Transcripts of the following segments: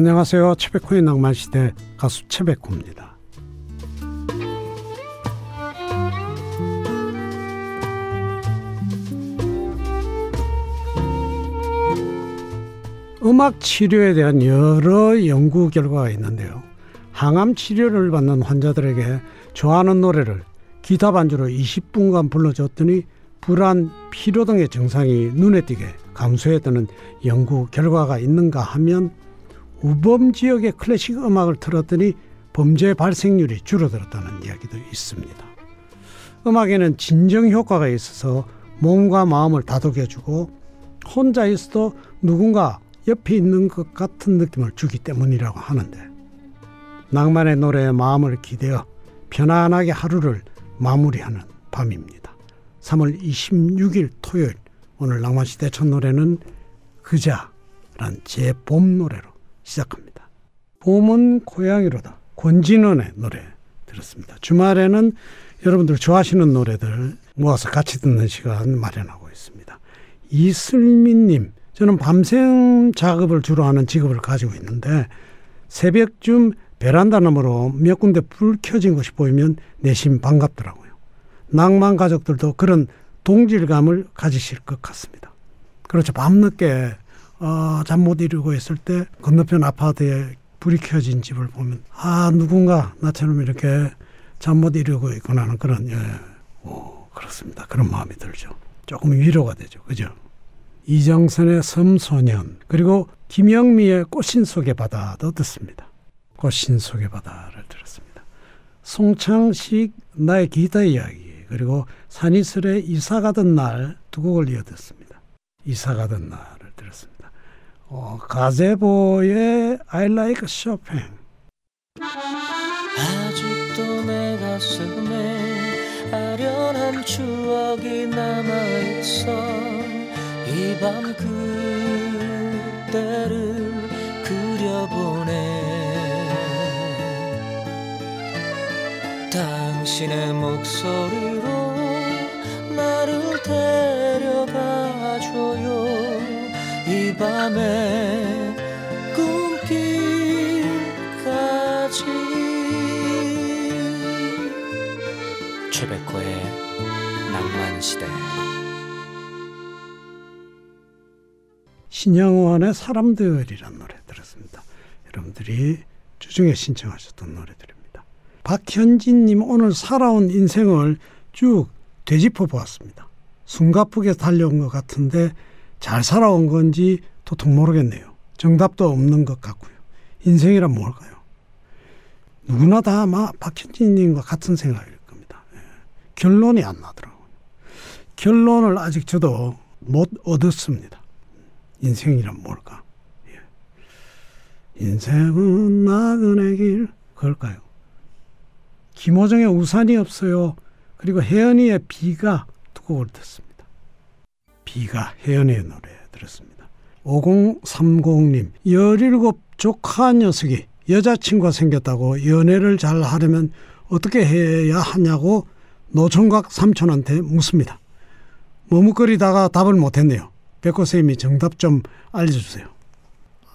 안녕하세요. 최백호의 낭만시대 가수 최백호입니다. 음악 치료에 대한 여러 연구 결과가 있는데요. 항암 치료를 받는 환자들에게 좋아하는 노래를 기타 반주로 20분간 불러줬더니 불안, 피로 등의 증상이 눈에 띄게 감소했다는 연구 결과가 있는가 하면 우범 지역의 클래식 음악을 틀었더니 범죄 발생률이 줄어들었다는 이야기도 있습니다. 음악에는 진정 효과가 있어서 몸과 마음을 다독여주고 혼자 있어도 누군가 옆에 있는 것 같은 느낌을 주기 때문이라고 하는데 낭만의 노래에 마음을 기대어 편안하게 하루를 마무리하는 밤입니다. 3월 26일 토요일 오늘 낭만시대 첫 노래는 그자란 제 봄 노래로 시작합니다. 봄은 고양이로다. 권진원의 노래 들었습니다. 주말에는 여러분들 좋아하시는 노래들 모아서 같이 듣는 시간 마련하고 있습니다. 이슬민님, 저는 밤샘 작업을 주로 하는 직업을 가지고 있는데 새벽쯤 베란다 너머로 몇 군데 불 켜진 것이 보이면 내심 반갑더라고요. 낭만 가족들도 그런 동질감을 가지실 것 같습니다. 그렇죠. 밤늦게 어, 잠못 이루고 있을 때 건너편 아파트에 불이 켜진 집을 보면 아 누군가 나처럼 이렇게 잠 못 이루고 있구나 하는 그런 예. 오, 그렇습니다. 그런 마음이 들죠. 조금 위로가 되죠. 그죠? 이정선의 섬소년 그리고 김영미의 꽃신 속의 바다도 듣습니다. 꽃신 속의 바다를 들었습니다. 송창식 나의 기타 이야기 그리고 산이슬의 이사 가던 날 두 곡을 이어 듣습니다. 이사 가던 들었습니다. 어, 가제보의 I like Chopin. 아직도 내 가슴에 아련한 추억이 남아 있어. 이 밤 그때를 그려보네. 당신의 목소리로 나를 데 밤에 꿈길까지 최백호의 낭만시대 신영원의 사람들이란 노래 들었습니다. 여러분들이 주중에 신청하셨던 노래들입니다. 박현진님 오늘 살아온 인생을 쭉 되짚어 보았습니다. 숨가쁘게 달려온 것 같은데 잘 살아온 건지 도통 모르겠네요. 정답도 없는 것 같고요. 인생이란 뭘까요? 누구나 다 아마 박현진님과 같은 생각일 겁니다. 예. 결론이 안 나더라고요. 결론을 아직 저도 못 얻었습니다. 인생이란 뭘까? 예. 인생은 나그네 길 그럴까요? 김호정의 우산이 없어요. 그리고 혜연이의 비가 두 곡을 듣습니다. 비가 혜연이의 노래 들었습니다. 5030님 17 조카 녀석이 여자친구가 생겼다고 연애를 잘 하려면 어떻게 해야 하냐고 노총각 삼촌한테 묻습니다. 머뭇거리다가 답을 못했네요. 백호 선생님이 정답 좀 알려주세요.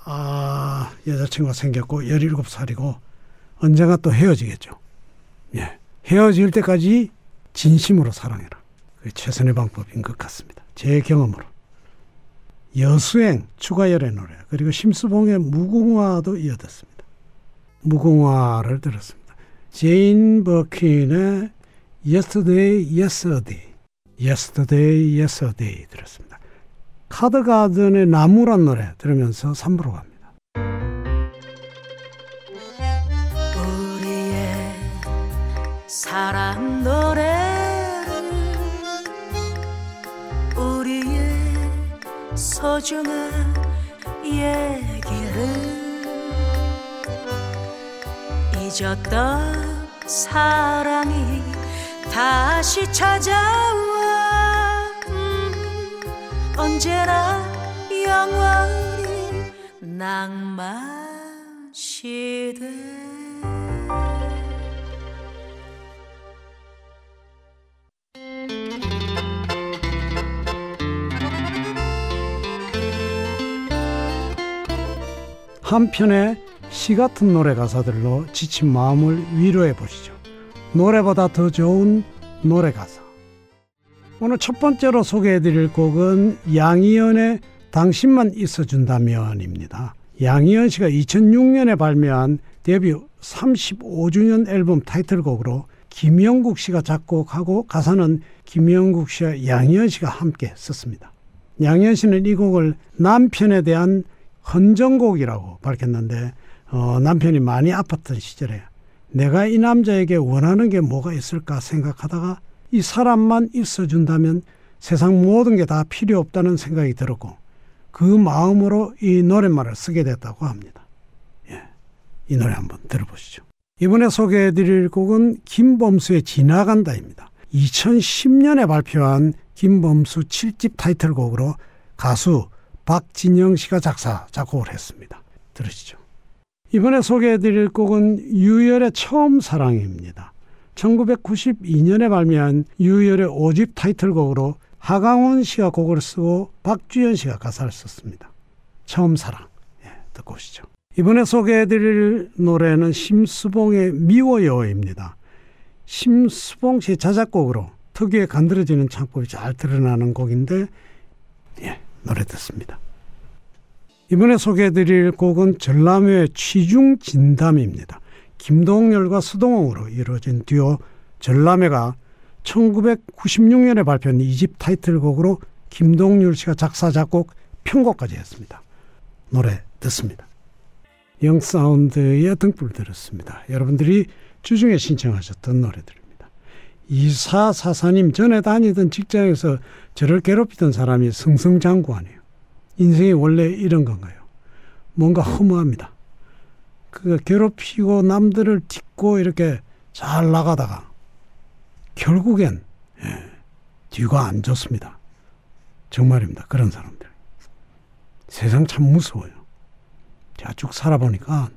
아, 여자친구가 생겼고 17살이고 언젠가 또 헤어지겠죠. 예. 헤어질 때까지 진심으로 사랑해라. 그게 최선의 방법인 것 같습니다. 제 경험으로. 여수행 추가열의 노래 그리고 심수봉의 무궁화도 이어듣습니다. 무궁화를 들었습니다. 제인 버킨의 Yesterday, Yesterday, Yesterday, Yesterday 들었습니다. 카드가든의 나무란 노래 들으면서 3부로 갑니다. 사랑 노래 소중한 얘기를. 잊었던 사랑이 다시 찾아와. 음, 언제나 영원히 낭만 시대 한편의 시 같은 노래 가사들로 지친 마음을 위로해 보시죠. 노래보다 더 좋은 노래 가사. 오늘 첫 번째로 소개해 드릴 곡은 양희연의 당신만 있어준다면입니다. 양희연 씨가 2006년에 발매한 데뷔 35주년 앨범 타이틀곡으로 김영국 씨가 작곡하고 가사는 김영국 씨와 양희연 씨가 함께 썼습니다. 양희연 씨는 이 곡을 남편에 대한 헌정곡이라고 밝혔는데 어, 남편이 많이 아팠던 시절에 내가 이 남자에게 원하는 게 뭐가 있을까 생각하다가 이 사람만 있어준다면 세상 모든 게 다 필요 없다는 생각이 들었고 그 마음으로 이 노랫말을 쓰게 됐다고 합니다. 예, 이 노래 한번 들어보시죠. 이번에 소개해 드릴 곡은 김범수의 지나간다입니다. 2010년에 발표한 김범수 7집 타이틀곡으로 가수 박진영 씨가 작사, 작곡을 했습니다. 들으시죠. 이번에 소개해 드릴 곡은 유열의 처음 사랑입니다. 1992년에 발매한 유열의 5집 타이틀곡으로 하강원 씨가 곡을 쓰고 박주현 씨가 가사를 썼습니다. 처음 사랑. 예, 듣고 오시죠. 이번에 소개해 드릴 노래는 심수봉의 미워요입니다. 심수봉 씨 자작곡으로 특유의 간드러지는 창법이 잘 드러나는 곡인데 예, 노래 듣습니다. 이번에 소개해 드릴 곡은 전람회의 취중 진담입니다. 김동열과 수동홍으로 이루어진 듀오 전람회가 1996년에 발표한 2집 타이틀곡으로 김동률 씨가 작사 작곡 편곡까지 했습니다. 노래 듣습니다. 영사운드의 등불 들었습니다. 여러분들이 주중에 신청하셨던 노래들입니다. 이사 사사님 전에 다니던 직장에서 저를 괴롭히던 사람이 승승장구하네요. 인생이 원래 이런 건가요? 뭔가 허무합니다. 그 괴롭히고 남들을 딛고 이렇게 잘 나가다가 결국엔 예, 뒤가 안 좋습니다. 정말입니다. 그런 사람들. 세상 참 무서워요. 제가 쭉 살아보니까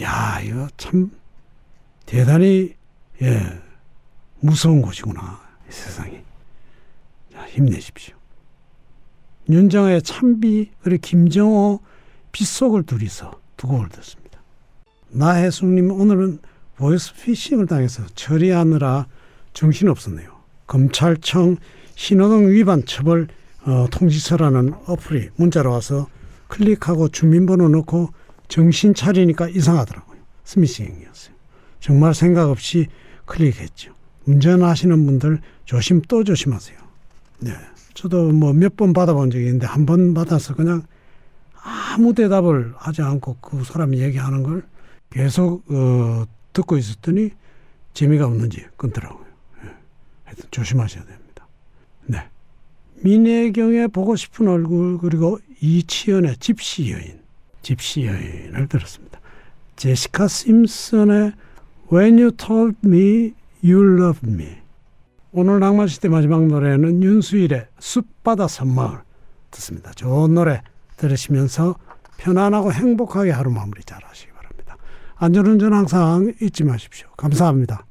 야 이거 참 대단히 예 무서운 곳이구나 이 세상이. 자, 힘내십시오. 윤정의 참비 그리고 김정호 빗속을 둘이서 두 곡을 듣습니다. 나혜숙님 오늘은 보이스피싱을 당해서 처리하느라 정신없었네요. 검찰청 신호등 위반 처벌 어, 통지서라는 어플이 문자로 와서 클릭하고 주민번호 넣고 정신 차리니까 이상하더라고요. 스미싱이었어요. 정말 생각 없이 클릭했죠. 운전하시는 분들 조심 또 조심하세요. 네. 저도 뭐 몇 번 받아본 적이 있는데 한 번 받아서 그냥 아무 대답을 하지 않고 그 사람이 얘기하는 걸 계속 어, 듣고 있었더니 재미가 없는지 끊더라고요. 예. 하여튼 조심하셔야 됩니다. 네. 민혜경의 보고 싶은 얼굴 그리고 이치현의 집시 여인, 집시 여인을 들었습니다. 제시카 심슨의 When You Told Me You Love Me 오늘 낭만시대 마지막 노래는 윤수일의 숲바다 섬마을 듣습니다. 좋은 노래 들으시면서 편안하고 행복하게 하루 마무리 잘 하시기 바랍니다. 안전운전 항상 잊지 마십시오. 감사합니다.